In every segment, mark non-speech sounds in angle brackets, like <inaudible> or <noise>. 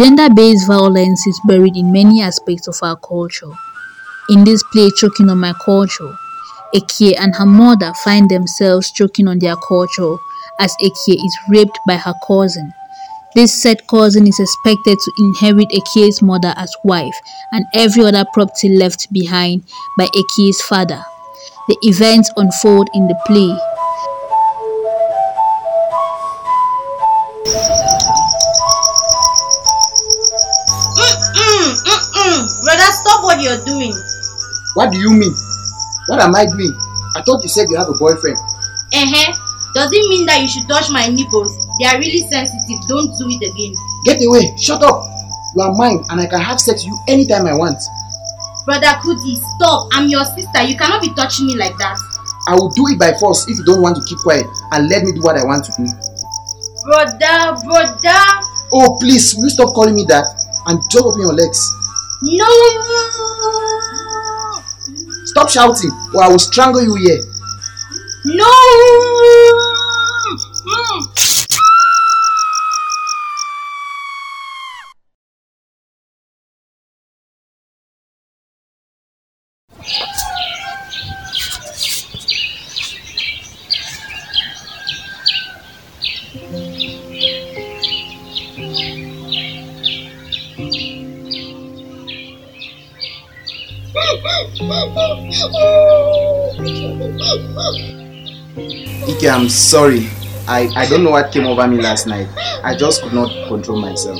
Gender-based violence is buried in many aspects of our culture. In this play Choking on My Culture, Ekie and her mother find themselves choking on their culture as Ekie is raped by her cousin. This said cousin is expected to inherit Ekie's mother as wife and every other property left behind by Ekie's father. The events unfold in the play. What are you're doing. What do you mean? What am I doing? I thought you said you have a boyfriend. Uh-huh. Does it mean that you should touch my nipples? They are really sensitive. Don't do it again. Get away! Shut up! You are mine and I can have sex with you anytime I want. Brother Kuti, stop. I'm your sister. You cannot be touching me like that. I will do it by force if you don't want to keep quiet and let me do what I want to do. Brother, brother. Oh, please, will you stop calling me that and just open your legs? No. Stop shouting or I will strangle you here. No. Ike, I'm sorry. I, I don't know what came over me last night. I just could not control myself.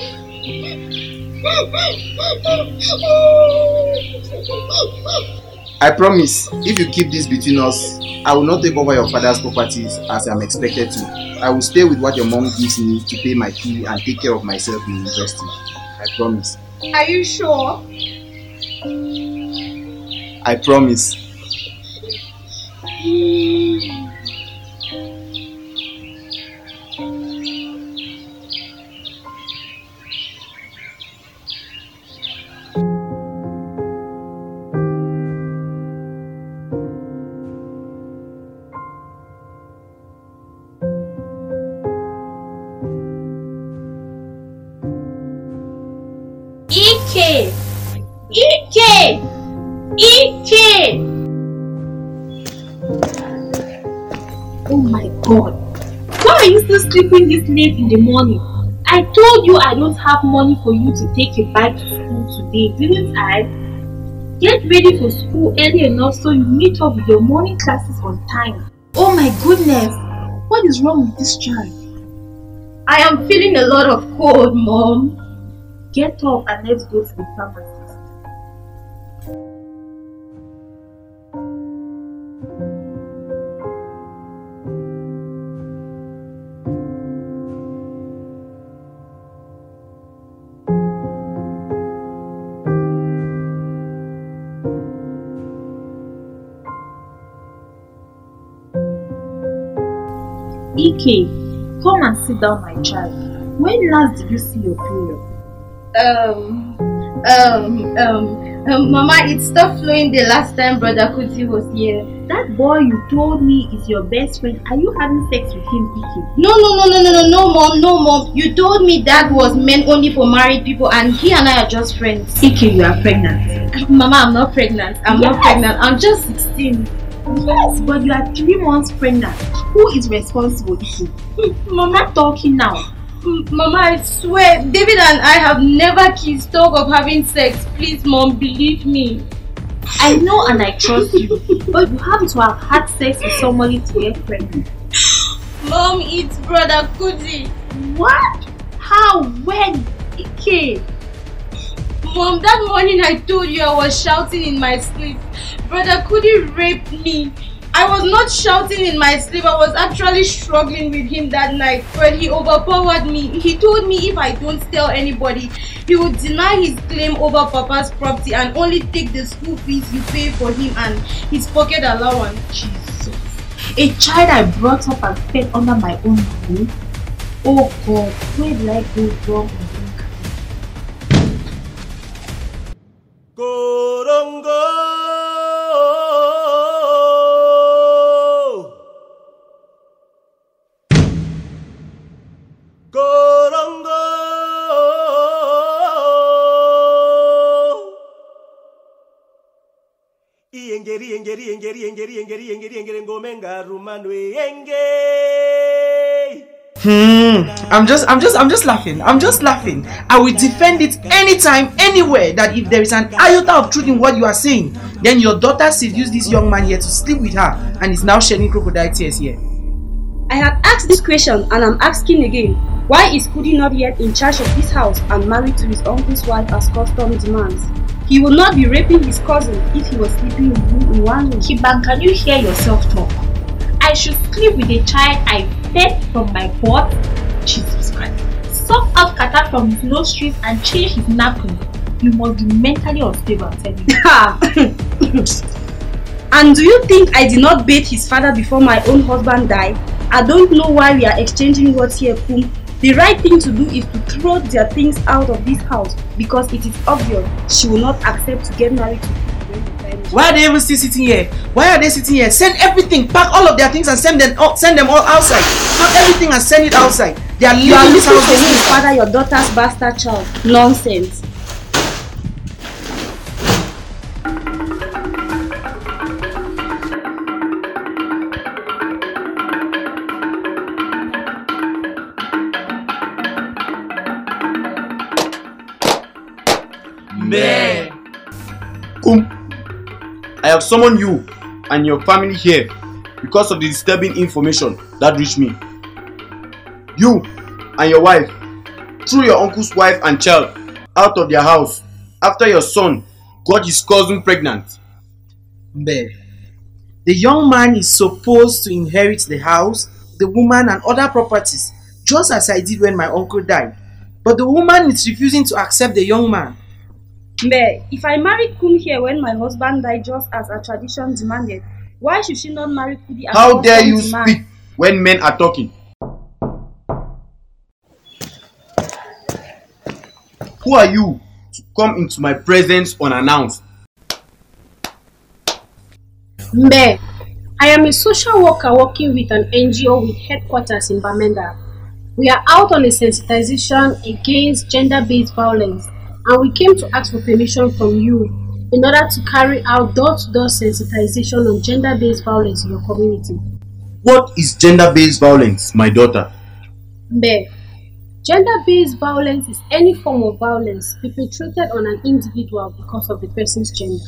I promise, if you keep this between us, I will not take over your father's properties as I'm expected to. I will stay with what your mom gives me to pay my fee and take care of myself in university. I promise. Are you sure? I promise. Ike! Sleeping this late in the morning? I told you I don't have money for you to take a bike to school today, didn't I? Get ready for school early enough so you meet up with your morning classes on time. Oh my goodness. What is wrong with this child? I am feeling a lot of cold, Mom. Get up and let's go to the pharmacist. Ike, come and sit down, my child. When last did you see your period? Um, um, um, um, Mama, it stopped flowing the last time Brother Kuti was here. That boy you told me is your best friend. Are you having sex with him, Ike? No, no, no, no, no, no, no, Mom, no, Mom. You told me that was meant only for married people and he and I are just friends. Ike, you are pregnant. Mama, I'm not pregnant. I'm not pregnant. I'm just 16. Yes, but you are three months pregnant. Who is responsible? <laughs> Mama talking now. Mama, I swear, David and I have never kissed, talk of having sex. Please, Mom, believe me. I know and I trust you, but you have to have had sex with somebody to get pregnant. Mom, it's Brother Kuti. What? How? When? Ike? Mom, that morning I told you I was shouting in my sleep. Brother Kudi raped me. I was not shouting in my sleep. I was actually struggling with him that night. But he overpowered me. He told me if I don't tell anybody, he would deny his claim over Papa's property and only take the school fees you pay for him and his pocket allowance. Jesus. A child I brought up and fed under my own roof? Oh God, where did I go wrong iyengeri iyengeri iyengeri iyengeri ngome ngarumanwe yenge Hmm. I'm just, I'm just, I'm just laughing. I'm just laughing. I will defend it anytime, anywhere. That if there is an iota of truth in what you are saying, then your daughter seduced this young man here to sleep with her, and is now shedding crocodile tears here. I have asked this question and I'm asking again. Why is Kudi not yet in charge of this house and married to his uncle's wife as custom demands? He will not be raping his cousin if he was sleeping with him in one room. Kiban, can you hear yourself talk? I should sleep with a child I fed from my pot? Jesus Christ. Suck out catarrh from his nostrils and change his napkin. You must be mentally unstable, I'm telling you. and do you think I did not bathe his father before my own husband died? I don't know why we are exchanging words here, Kum. The right thing to do is to throw their things out of this house because it is obvious she will not accept to get married to you. Why are they even still sitting here? Why are they sitting here? Send everything, pack all of their things and send them all, send them all outside. Not everything and send it outside. They are leaving this house. his father your daughter's bastard child. Nonsense. Man. Kum, I have summoned you and your family here because of the disturbing information that reached me. You and your wife threw your uncle's wife and child out of their house after your son got his cousin pregnant. Mbe, the young man is supposed to inherit the house, the woman, and other properties, just as I did when my uncle died. But the woman is refusing to accept the young man. Mbe, if I marry Kum here when my husband died just as a tradition demanded, why should she not marry Kudi as How dare you demand? speak when men are talking? Who are you to come into my presence unannounced? Mbe, I am a social worker working with an NGO with headquarters in Bamenda. We are out on a sensitization against gender-based violence and we came to ask for permission from you in order to carry out door-to-door sensitization on gender-based violence in your community. What is gender based violence, my daughter? Mbe, gender-based violence is any form of violence perpetrated on an individual because of the person's gender.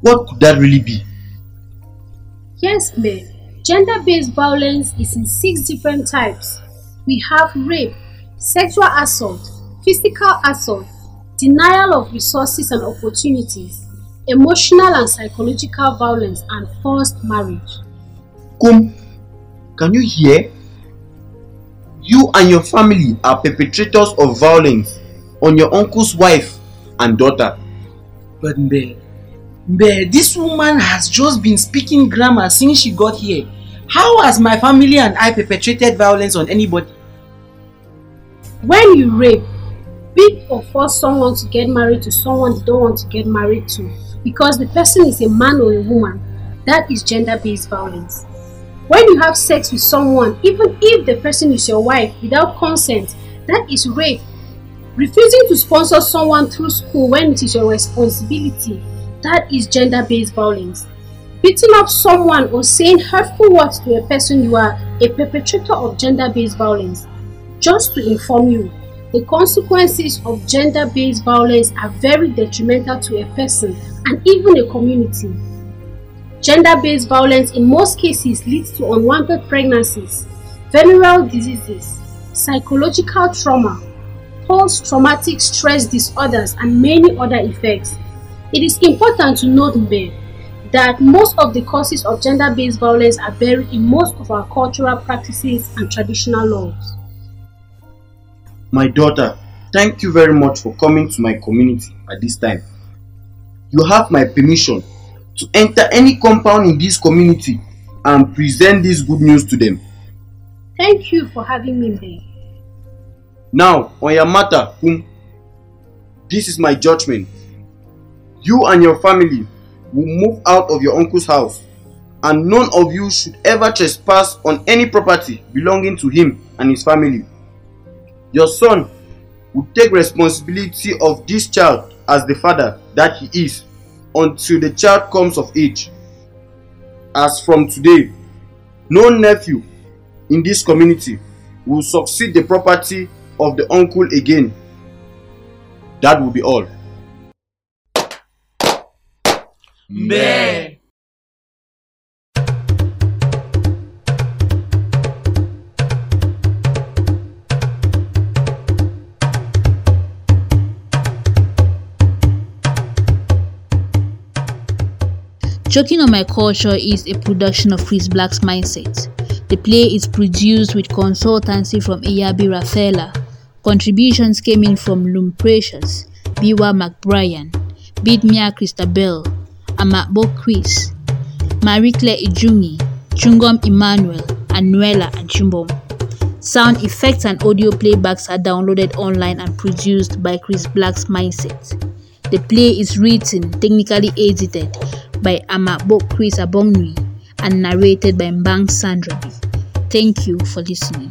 What could that really be? Yes, Mbe. Gender-based violence is in six different types. We have rape, sexual assault, physical assault, denial of resources and opportunities, emotional and psychological violence, and forced marriage. Kum, can you hear? You and your family are perpetrators of violence on your uncle's wife and daughter. But Mbe, Mbe, this woman has just been speaking grammar since she got here. How has my family and I perpetrated violence on anybody? When you rape, beat or force someone to get married to someone they don't want to get married to because the person is a man or a woman, that is gender-based violence. When you have sex with someone, even if the person is your wife without consent, that is rape. Refusing to sponsor someone through school when it is your responsibility, that is gender-based violence. Beating up someone or saying hurtful words to a person, you are a perpetrator of gender-based violence. Just to inform you, the consequences of gender-based violence are very detrimental to a person and even a community. Gender-based violence in most cases leads to unwanted pregnancies, venereal diseases, psychological trauma, post-traumatic stress disorders and many other effects. It is important to note Mbe, that most of the causes of gender-based violence are buried in most of our cultural practices and traditional laws. My daughter, thank you very much for coming to my community at this time. You have my permission to enter any compound in this community and present this good news to them. Thank you for having me Mbe. Now, on your matter, Kum, this is my judgment. You and your family will move out of your uncle's house, and none of you should ever trespass on any property belonging to him and his family. Your son will take responsibility of this child as the father that he is, until the child comes of age. As from today, no nephew in this community will succeed the property of the uncle again. That will be all. Meh. Choking on My Culture is a production of Chris Black's Mindset. The play is produced with consultancy from Eyabi Rafaela. Contributions came in from Lum Precious, Biwa McBrien, Bidmia Christabel, Amakbo Chris, Marie Claire Ijungi, Chungom Emmanuel, and Nuela Achumbom. Sound effects and audio playbacks are downloaded online and produced by Chris Black's Mindset. The play is written, technically edited by Amakbo Chris and narrated by Mbang Sandrabi. Thank you for listening.